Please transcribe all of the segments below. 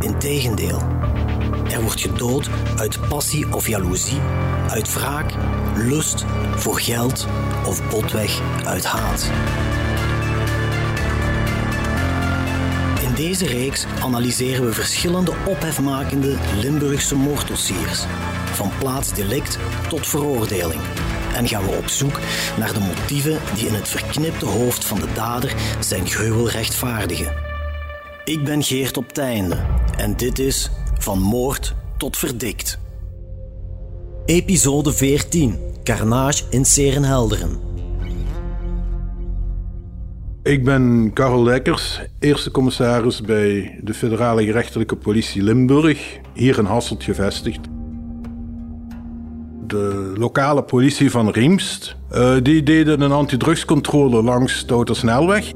Integendeel. Er wordt gedood uit passie of jaloezie, uit wraak, lust, voor geld of botweg uit haat. In deze reeks analyseren we verschillende ophefmakende Limburgse moorddossiers, van plaatsdelict tot veroordeling. En gaan we op zoek naar de motieven die in het verknipte hoofd van de dader zijn gruwel rechtvaardigen. Ik ben Geert op Teinde en dit is Van Moord tot Verdikt. Episode 14 Carnage in Serenhelderen. Ik ben Karel Lekkers, eerste commissaris bij de Federale Gerechtelijke Politie Limburg, hier in Hasselt gevestigd. De lokale politie van Riemst, uh, die deden een antidrugscontrole langs de autosnelweg.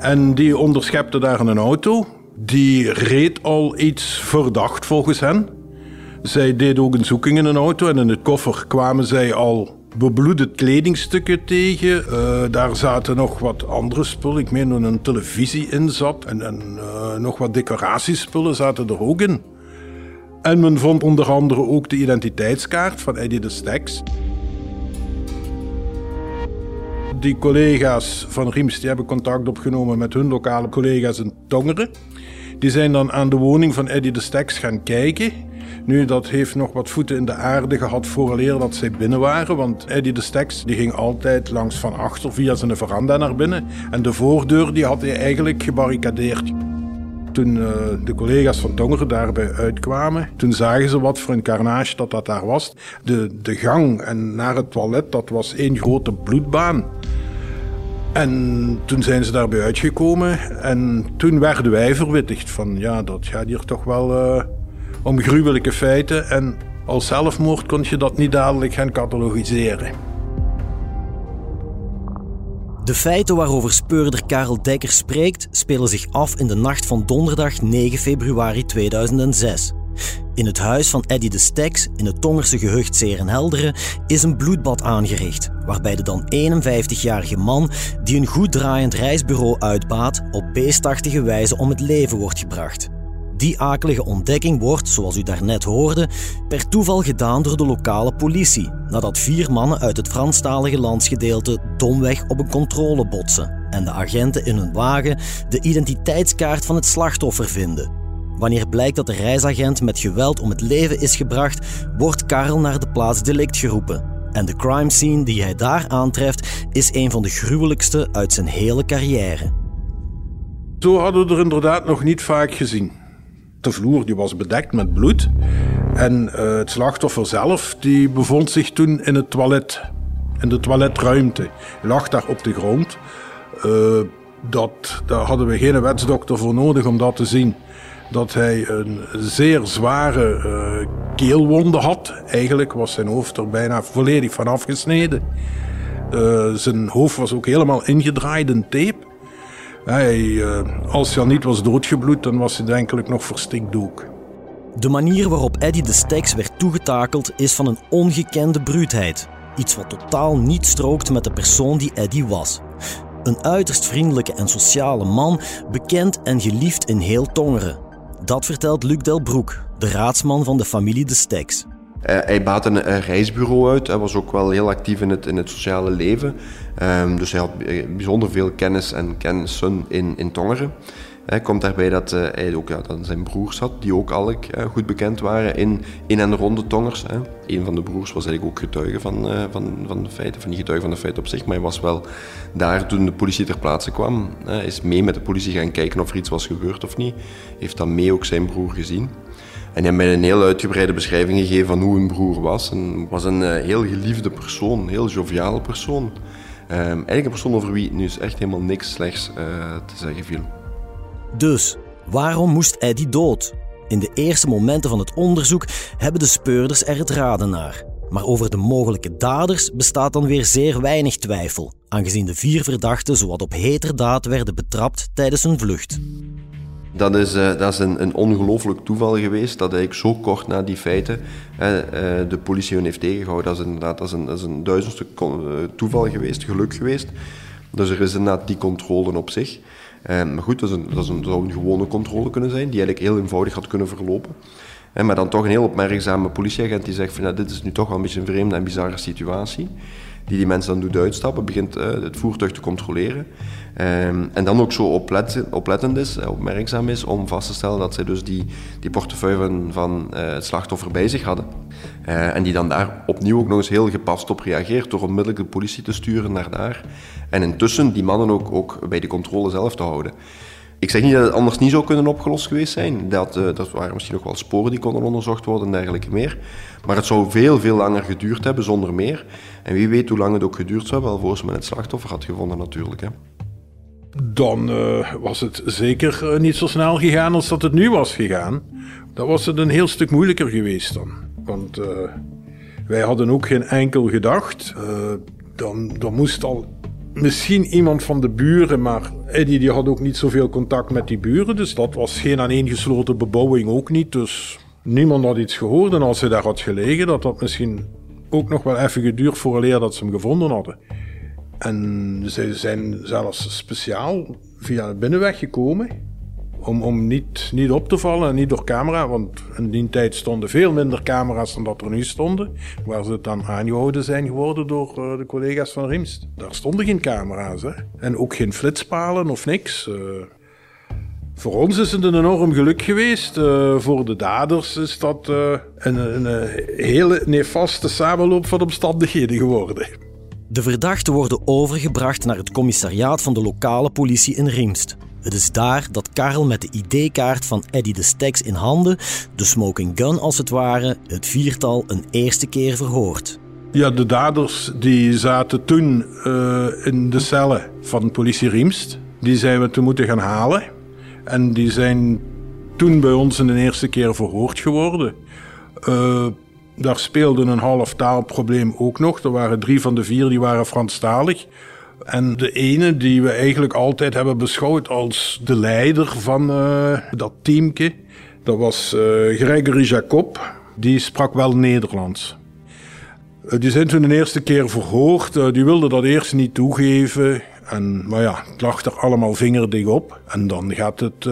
En die onderschepte daar een auto. Die reed al iets verdacht volgens hen. Zij deden ook een zoeking in een auto en in de koffer kwamen zij al bebloede kledingstukken tegen. Uh, daar zaten nog wat andere spullen. Ik meen dat een televisie in zat. En, uh, nog wat decoratiespullen zaten er ook in. En men vond onder andere ook de identiteitskaart van Eddie de Steks. Die collega's van Riems die hebben contact opgenomen met hun lokale collega's in Tongeren. Die zijn dan aan de woning van Eddie de Steks gaan kijken. Nu, dat heeft nog wat voeten in de aarde gehad vooraleer dat zij binnen waren. Want Eddie de Steks die ging altijd langs van achter via zijn veranda naar binnen. En de voordeur die had hij eigenlijk gebarricadeerd. Toen uh, de collega's van Tongeren daarbij uitkwamen, toen zagen ze wat voor een carnage dat dat daar was. De, de gang en naar het toilet, dat was één grote bloedbaan. En toen zijn ze daarbij uitgekomen en toen werden wij verwittigd van ja, dat gaat hier toch wel uh, om gruwelijke feiten. En als zelfmoord kon je dat niet dadelijk gaan catalogiseren. De feiten waarover speurder Karel Dekker spreekt spelen zich af in de nacht van donderdag 9 februari 2006. In het huis van Eddy de Steks in het Tongerse gehucht Serenhelderen is een bloedbad aangericht, waarbij de dan 51-jarige man die een goed draaiend reisbureau uitbaat op beestachtige wijze om het leven wordt gebracht. Die akelige ontdekking wordt, zoals u daarnet hoorde, per toeval gedaan door de lokale politie, nadat vier mannen uit het Franstalige landsgedeelte domweg op een controle botsen en de agenten in hun wagen de identiteitskaart van het slachtoffer vinden. Wanneer blijkt dat de reisagent met geweld om het leven is gebracht, wordt Karel naar de plaats delict geroepen. En de crime scene die hij daar aantreft is een van de gruwelijkste uit zijn hele carrière. Zo hadden we er inderdaad nog niet vaak gezien. De vloer die was bedekt met bloed. En uh, het slachtoffer zelf die bevond zich toen in het toilet. In de toiletruimte. Hij lag daar op de grond. Uh, dat, daar hadden we geen wetsdokter voor nodig om dat te zien. Dat hij een zeer zware uh, keelwonde had. Eigenlijk was zijn hoofd er bijna volledig van afgesneden. zijn hoofd was ook helemaal ingedraaid in tape. Hij, uh, als hij al niet was doodgebloed, dan was hij denkelijk nog verstikt ook. De manier waarop Eddie de Steks werd toegetakeld is van een ongekende bruutheid. Iets wat totaal niet strookt met de persoon die Eddie was. Een uiterst vriendelijke en sociale man, bekend en geliefd in heel Tongeren. Dat vertelt Luc Delbroek, de raadsman van de familie de Steks. Uh, hij baat een, reisbureau uit. Hij was ook wel heel actief in het, in het sociale leven. Um, dus hij had bijzonder veel kennis en kennissen in, in Tongeren. Hij komt daarbij dat uh, hij ook ja, zijn broers had, die ook al uh, goed bekend waren in, in en rond de Tongers. Hè. Een van de broers was eigenlijk ook getuige van, uh, van, van de feiten, van niet getuige van de feiten op zich, maar hij was wel daar toen de politie ter plaatse kwam. Is mee met de politie gaan kijken of er iets was gebeurd of niet. Heeft dan mee ook zijn broer gezien. En hij heeft mij een heel uitgebreide beschrijving gegeven van hoe een broer was. En was een uh, heel geliefde persoon, een heel joviale persoon. Um, eigenlijk een persoon over wie nu echt helemaal niks slechts uh, te zeggen viel. Dus, Waarom moest Eddie dood? In de eerste momenten van het onderzoek hebben de speurders er het raden naar. Maar over de mogelijke daders bestaat dan weer zeer weinig twijfel, aangezien de vier verdachten zowat op heterdaad werden betrapt tijdens hun vlucht. Dat is, uh, dat is een, een ongelooflijk toeval geweest dat eigenlijk zo kort na die feiten uh, de politie hun heeft tegengehouden. Dat is inderdaad dat is een, dat is een duizendste toeval geweest, geluk geweest. Dus er is inderdaad die controle op zich. Maar goed, dat, is een, dat, is een, zou een gewone controle kunnen zijn, die eigenlijk heel eenvoudig had kunnen verlopen. Maar dan toch een heel opmerkzame politieagent die zegt van dit is nu toch wel een beetje een vreemde en bizarre situatie die die mensen dan doet uitstappen, begint uh, het voertuig te controleren. Um, en dan ook zo oplet, oplettend is, uh, opmerkzaam is, om vast te stellen dat zij dus die, die portefeuille van, uh, het slachtoffer bij zich hadden. en die dan daar opnieuw ook nog eens heel gepast op reageert door onmiddellijk de politie te sturen naar daar. En intussen die mannen ook, ook bij de controle zelf te houden. Ik zeg niet dat het anders niet zou kunnen opgelost geweest zijn. Dat, uh, dat waren misschien nog wel sporen die konden onderzocht worden en dergelijke meer. Maar het zou veel, veel langer geduurd hebben zonder meer. En wie weet hoe lang het ook geduurd zou hebben, voor ze met het slachtoffer had gevonden natuurlijk. Hè. Dan uh, was het zeker uh, niet zo snel gegaan als dat het nu was gegaan. Dan was het een heel stuk moeilijker geweest dan. Want wij hadden ook geen enkel gedacht. dan, dan moest al misschien iemand van de buren, maar Eddie die had ook niet zoveel contact met die buren. Dus dat was geen aaneengesloten bebouwing ook niet. Dus niemand had iets gehoord. En als hij daar had gelegen, dat had misschien ook nog wel even geduurd voor leer dat ze hem gevonden hadden. En ze zijn zelfs speciaal via de binnenweg gekomen. Om, om niet, niet op te vallen en niet door camera. Want in die tijd stonden veel minder camera's dan dat er nu stonden. Waar ze dan aangehouden zijn geworden door uh, de collega's van Riemst. Daar stonden geen camera's. Hè? En ook geen flitspalen of niks. Uh, voor ons is het een enorm geluk geweest. Uh, voor de daders is dat een, een hele nefaste samenloop van omstandigheden geworden. De verdachten worden overgebracht naar het commissariaat van de lokale politie in Riemst. Het is daar dat Karel met de ID-kaart van Eddie de Steks in handen, de smoking gun als het ware, het viertal een eerste keer verhoort. Ja, de daders die zaten toen uh, in de cellen van politie Riemst. Die zijn we toen moeten gaan halen. En die zijn toen bij ons in de eerste keer verhoord geworden. Uh, daar speelde een half taalprobleem ook nog. Er waren drie van de vier die waren Franstalig. En de ene die we eigenlijk altijd hebben beschouwd als de leider van uh, dat teamke, dat was uh, Gregory Jacob. Die sprak wel Nederlands. Uh, die zijn toen de eerste keer verhoord. die wilde dat eerst niet toegeven. En, maar ja, het lag er allemaal vingerdig op. En dan gaat het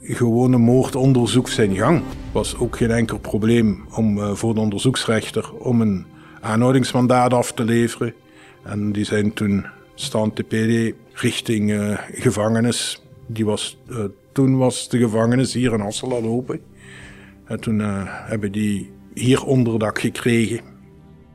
gewone moordonderzoek zijn gang. was ook geen enkel probleem om voor de onderzoeksrechter om een aanhoudingsmandaat af te leveren. En die zijn toen staan TPD richting uh, gevangenis. Die was, uh, toen was de gevangenis hier in Assel al open. En toen uh, hebben die hier onderdak gekregen.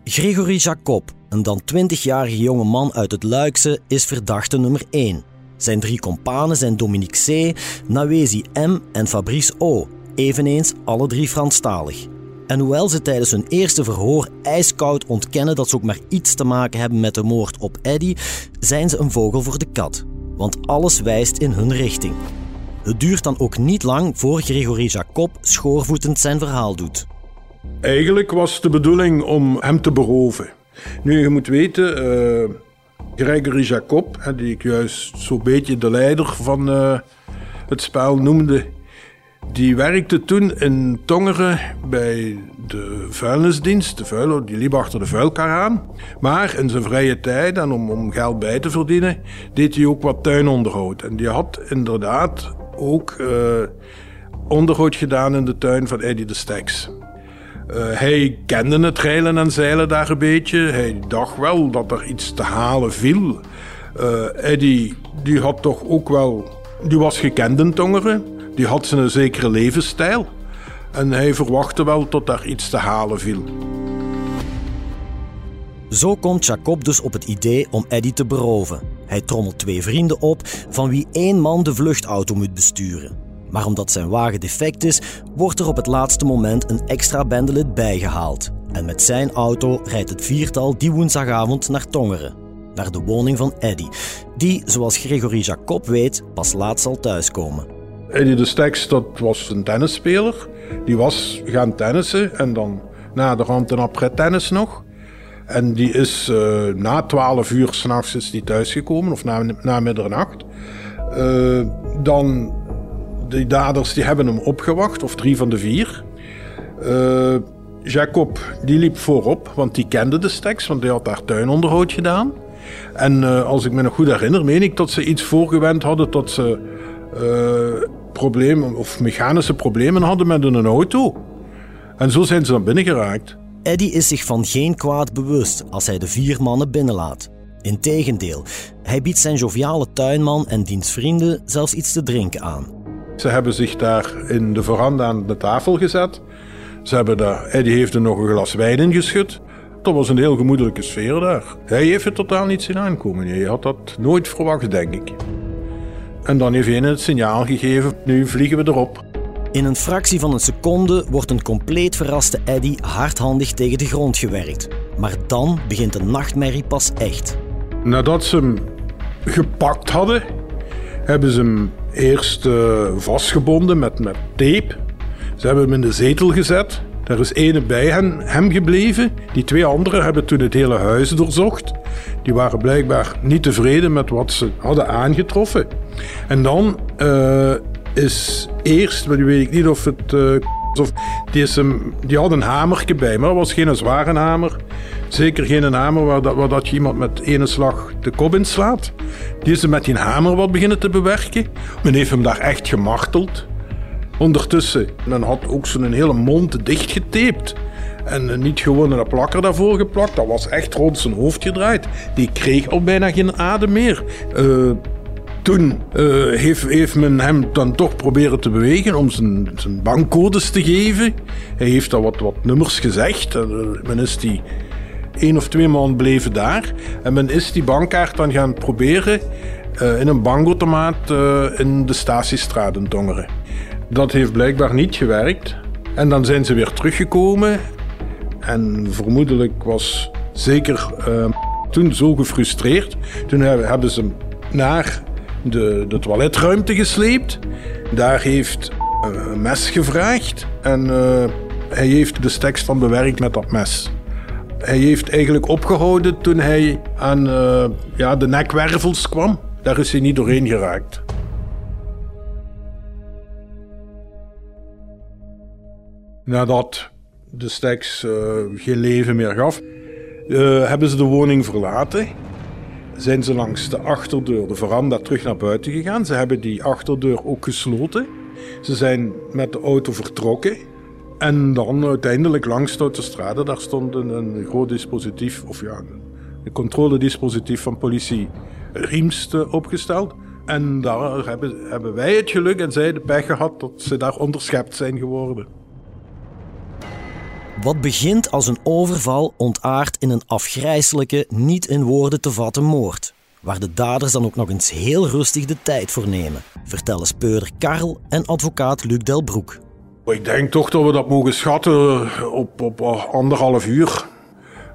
Gregory Jacob, een dan 20-jarige jonge man uit het Luikse, is verdachte nummer 1. Zijn drie kompanen zijn Dominique C., Nawezi M. en Fabrice O., eveneens alle drie Franstalig. En hoewel ze tijdens hun eerste verhoor ijskoud ontkennen dat ze ook maar iets te maken hebben met de moord op Eddie, zijn ze een vogel voor de kat. Want alles wijst in hun richting. Het duurt dan ook niet lang voor Gregory Jacob schoorvoetend zijn verhaal doet. Eigenlijk was de bedoeling om hem te beroven. Nu, je moet weten, uh, Gregory Jacob, die ik juist zo'n beetje de leider van uh, het spel noemde, die werkte toen in Tongeren bij de vuilnisdienst. De vuiler, die liep achter de vuilkar aan. Maar in zijn vrije tijd en om, om geld bij te verdienen, deed hij ook wat tuinonderhoud. En die had inderdaad ook uh, onderhoud gedaan in de tuin van Eddie de Steks. Uh, hij kende het reilen en zeilen daar een beetje. Hij dacht wel dat er iets te halen viel. Uh, Eddie die had toch ook wel... Die was gekend in Tongeren. Die had zijn zekere levensstijl. En hij verwachtte wel tot daar iets te halen viel. Zo komt Jacob dus op het idee om Eddie te beroven. Hij trommelt twee vrienden op, van wie één man de vluchtauto moet besturen. Maar omdat zijn wagen defect is, wordt er op het laatste moment een extra bendelid bijgehaald. En met zijn auto rijdt het viertal die woensdagavond naar Tongeren. Naar de woning van Eddie, die, zoals Gregory Jacob weet, pas laat zal thuiskomen. Eddie de Steks, dat was een tennisspeler. Die was gaan tennissen en dan na de rand een après tennis nog. En die is uh, na 12 uur s'nachts is die thuisgekomen, of na, na middernacht. Uh, dan, de daders die hebben hem opgewacht, of drie van de vier. Uh, Jacob die liep voorop, want die kende de steks, want hij had daar tuinonderhoud gedaan. En als ik me nog goed herinner, meen ik dat ze iets voorgewend hadden dat ze problemen of mechanische problemen hadden met een auto. En zo zijn ze dan binnengeraakt. Eddie is zich van geen kwaad bewust als hij de vier mannen binnenlaat. Integendeel, hij biedt zijn joviale tuinman en diens vrienden zelfs iets te drinken aan. Ze hebben zich daar in de veranda aan de tafel gezet. Ze hebben daar, Eddie heeft er nog een glas wijn in geschud. Dat was een heel gemoedelijke sfeer daar. Hij heeft er totaal niet zien aankomen. Je had dat nooit verwacht, denk ik. En dan heeft hij het signaal gegeven, nu vliegen we erop. In een fractie van een seconde wordt een compleet verraste Eddie hardhandig tegen de grond gewerkt. Maar dan begint de nachtmerrie pas echt. Nadat ze hem gepakt hadden, hebben ze hem eerst uh, vastgebonden met, met tape. Ze hebben hem in de zetel gezet. Er is ene bij hen, hem gebleven. Die twee anderen hebben toen het hele huis doorzocht. Die waren blijkbaar niet tevreden met wat ze hadden aangetroffen. En dan uh, is eerst, maar weet ik niet of het. Uh, of, die, is hem, die had een hamertje bij, maar dat was geen zware hamer. Zeker geen hamer waar, dat, dat je iemand met ene slag de kop in slaat. Die is hem met die hamer wat beginnen te bewerken. Men heeft hem daar echt gemarteld. Ondertussen, men had ook zo'n hele mond dichtgetaped. En niet gewoon een plakker daarvoor geplakt, dat was echt rond zijn hoofd gedraaid. Die kreeg al bijna geen adem meer. Uh, toen uh, heeft, heeft, men hem dan toch proberen te bewegen om zijn, zijn bankcodes te geven. Hij heeft al wat, wat nummers gezegd. Uh, men is die één of twee maanden bleven daar. En men is die bankkaart dan gaan proberen uh, in een bankautomaat in de Statiestraat in Tongeren. Dat heeft blijkbaar niet gewerkt. En dan zijn ze weer teruggekomen. En vermoedelijk was zeker toen zo gefrustreerd. Toen hebben ze hem naar de, de toiletruimte gesleept. Daar heeft een mes gevraagd en uh, hij heeft de tekst van bewerkt met dat mes. Hij heeft eigenlijk opgehouden toen hij aan uh, ja, de nekwervels kwam. Daar is hij niet doorheen geraakt. Nadat de steks geen leven meer gaf, hebben ze de woning verlaten zijn ze langs de achterdeur, de veranda, terug naar buiten gegaan. Ze hebben die achterdeur ook gesloten. Ze zijn met de auto vertrokken. En dan uiteindelijk langs de autostrade, daar stond een, groot dispositief, of ja, een controledispositief van politie Riemst opgesteld. En daar hebben, hebben wij het geluk en zij de pech gehad dat ze daar onderschept zijn geworden. Wat begint als een overval ontaart in een afgrijselijke, niet in woorden te vatten moord. Waar de daders dan ook nog eens heel rustig de tijd voor nemen, vertellen speurder Karl en advocaat Luc Delbroek. Ik denk toch dat we dat mogen schatten op, op anderhalf uur.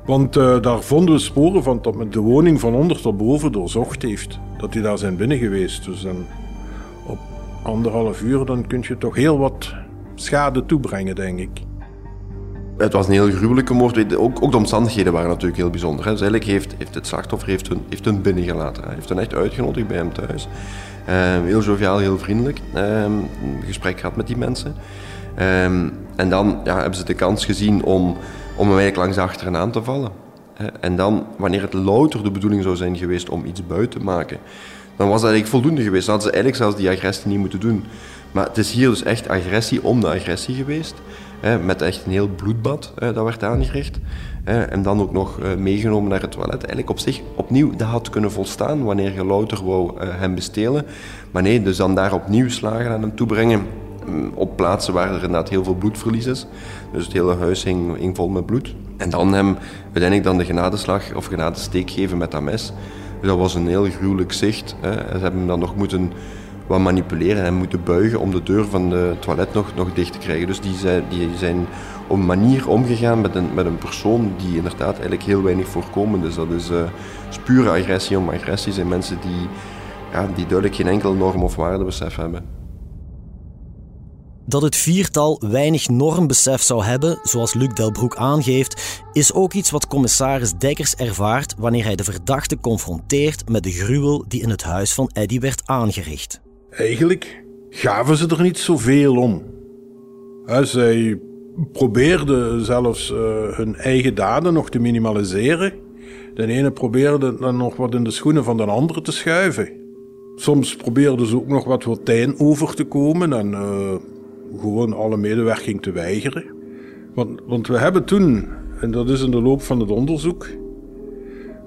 Want uh, daar vonden we sporen van dat men de woning van onder tot boven doorzocht heeft. Dat die daar zijn binnen geweest. Dus dan op anderhalf uur dan kun je toch heel wat schade toebrengen, denk ik. Het was een heel gruwelijke moord. Ook, ook de omstandigheden waren natuurlijk heel bijzonder. Hè. Dus heeft, heeft het slachtoffer heeft hun, heeft hun binnengelaten. Hij heeft hen echt uitgenodigd bij hem thuis. Uh, heel joviaal, heel vriendelijk. Uh, een gesprek gehad met die mensen. Uh, en dan ja, hebben ze de kans gezien om, om hem eigenlijk langs achteren aan te vallen. En dan, wanneer het louter de bedoeling zou zijn geweest om iets buiten te maken, dan was dat eigenlijk voldoende geweest. Dan hadden ze eigenlijk zelfs die agressie niet moeten doen. Maar het is hier dus echt agressie om de agressie geweest met echt een heel bloedbad dat werd aangericht. en dan ook nog eh, meegenomen naar het toilet. Eigenlijk op zich, opnieuw, dat had kunnen volstaan wanneer je louter wou eh, hem bestelen. Maar nee, dus dan daar opnieuw slagen aan hem toebrengen mm, op plaatsen waar er inderdaad heel veel bloedverlies is. Dus het hele huis hing, vol met bloed. En dan hem uiteindelijk dan de genadeslag of genadesteek geven met dat mes. dat was een heel gruwelijk zicht. Hè. Ze hebben hem dan nog moeten wat manipuleren en moeten buigen om de deur van het toilet nog, nog dicht te krijgen. Dus die zijn, die zijn op een manier omgegaan met een, met een persoon die inderdaad eigenlijk heel weinig voorkomend is. Dat is, uh, pure agressie om agressie zijn mensen die, ja, die duidelijk geen enkel norm of waardebesef hebben. Dat het viertal weinig normbesef zou hebben, zoals Luc Delbroek aangeeft, is ook iets wat commissaris Dekkers ervaart wanneer hij de verdachte confronteert met de gruwel die in het huis van Eddy werd aangericht. Eigenlijk gaven ze er niet zoveel om. zij probeerden zelfs uh, hun eigen daden nog te minimaliseren. De ene probeerde dan nog wat in de schoenen van de andere te schuiven. Soms probeerden ze ook nog wat Wotijn over te komen en uh, gewoon alle medewerking te weigeren. Want, want we hebben toen, en dat is in de loop van het onderzoek,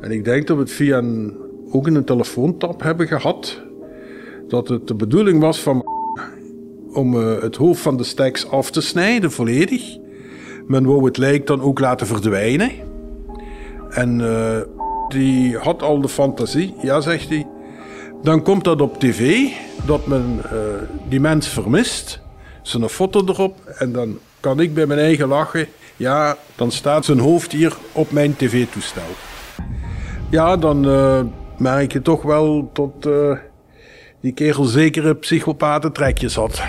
en ik denk dat we het via een, ook in een telefoontap hebben gehad, dat het de bedoeling was van om uh, het hoofd van de steks af te snijden, volledig. Men wou het lijk dan ook laten verdwijnen. En uh, die had al de fantasie, ja, zegt hij. Dan komt dat op tv, dat men uh, die mens vermist. Zijn foto erop en dan kan ik bij mijn eigen lachen. Ja, dan staat zijn hoofd hier op mijn tv-toestel. Ja, dan merk je toch wel tot die kerel zekere psychopatentrekjes had.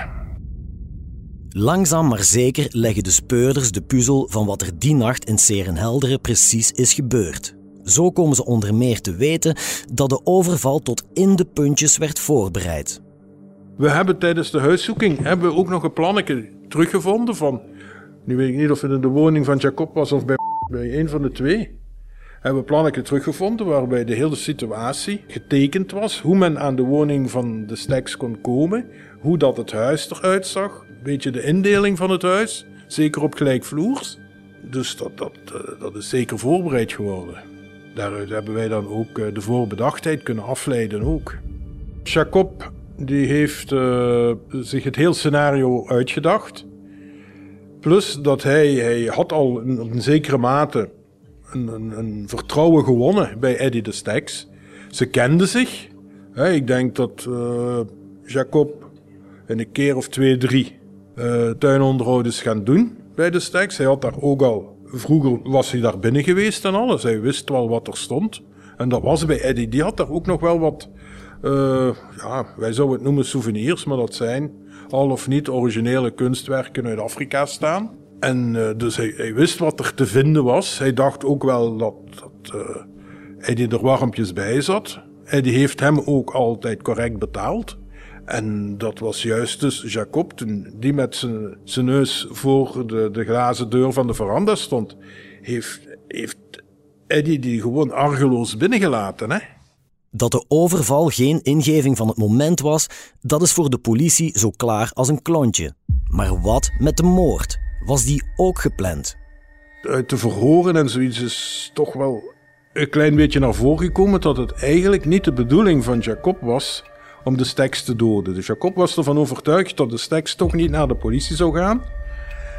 Langzaam maar zeker leggen de speurders de puzzel van wat er die nacht in Serenhelderen precies is gebeurd. Zo komen ze onder meer te weten dat de overval tot in de puntjes werd voorbereid. We hebben tijdens de huiszoeking hebben we ook nog een plannetje teruggevonden van... Nu weet ik niet of het in de woning van Jacob was of bij, bij een van de twee hebben we teruggevonden waarbij de hele situatie getekend was. Hoe men aan de woning van de Steks kon komen, hoe dat het huis eruit zag, een beetje de indeling van het huis, zeker op gelijkvloers. Dus dat, dat, eh, dat is zeker voorbereid geworden. Daaruit hebben wij dan ook eh, de voorbedachtheid kunnen afleiden ook. Jacob die heeft uh, zich het hele scenario uitgedacht. Plus dat hij, hij had al in, een zekere mate een, een, vertrouwen gewonnen bij Eddie de Steks. Ze kenden zich. ik denk dat uh, Jacob in een keer of twee, drie uh, gaan doen bij de Steks. Hij had daar ook al, vroeger was hij daar binnen geweest en alles. Hij wist wel wat er stond. En dat was bij Eddie. Die had daar ook nog wel wat, uh, ja, wij zouden het noemen souvenirs, maar dat zijn al of niet originele kunstwerken uit Afrika staan. En uh, dus hij, hij, wist wat er te vinden was. Hij dacht ook wel dat, dat uh, Eddie er warmpjes bij zat. Eddie heeft hem ook altijd correct betaald. En dat was juist dus Jacob, toen die met zijn neus voor de, de glazen deur van de veranda stond, heeft, heeft Eddie die gewoon argeloos binnengelaten. Hè? Dat de overval geen ingeving van het moment was, dat is voor de politie zo klaar als een klontje. Maar wat met de moord? Was die ook gepland? Te verhoren en zoiets is toch wel een klein beetje naar voren gekomen dat het eigenlijk niet de bedoeling van Jacob was om de Steks te doden. Dus Jacob was ervan overtuigd dat de Steks toch niet naar de politie zou gaan.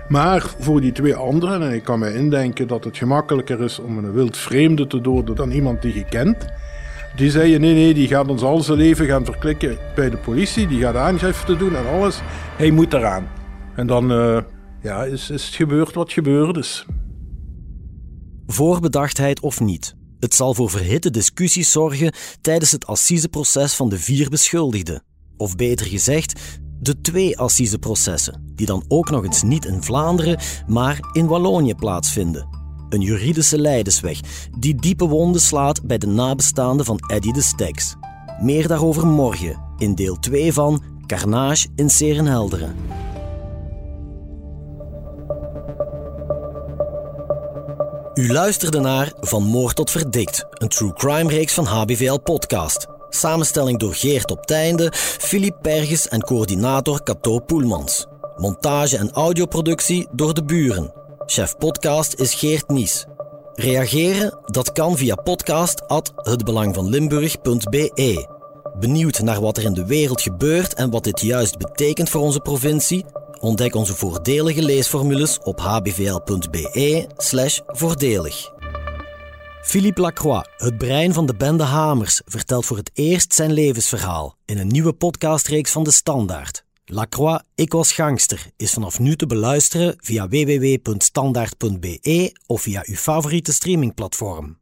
Maar voor die twee anderen, en ik kan me indenken dat het gemakkelijker is om een wild vreemde te doden dan iemand die je kent. Die zeiden nee, nee, die gaat ons al zijn leven gaan verklikken bij de politie. Die gaat aangifte doen en alles. Hij moet eraan. En dan uh, ja, is, is het gebeurd wat gebeurd is. Voorbedachtheid of niet, het zal voor verhitte discussies zorgen tijdens het assiseproces van de vier beschuldigden. Of beter gezegd, de twee assiseprocessen, die dan ook nog eens niet in Vlaanderen, maar in Wallonië plaatsvinden. Een juridische leidersweg die diepe wonden slaat bij de nabestaanden van Eddy de Steks. Meer daarover morgen in deel 2 van Carnage in Serenhelderen. U luisterde naar Van Moord tot Verdikt, een true crime reeks van HBVL Podcast. Samenstelling door Geert op Teinde, Filip Perges en coördinator Cato Poelmans. Montage en audioproductie door de buren. Chef podcast is Geert Nies. Reageren? Dat kan via podcast@hetbelangvanlimburg.be. Benieuwd naar wat er in de wereld gebeurt en wat dit juist betekent voor onze provincie? Ontdek onze voordelige leesformules op hbvl.be voordelig. Philippe Lacroix, het brein van de bende Hamers, vertelt voor het eerst zijn levensverhaal in een nieuwe podcastreeks van De Standaard. Lacroix, ik was gangster, is vanaf nu te beluisteren via www.standaard.be of via uw favoriete streamingplatform.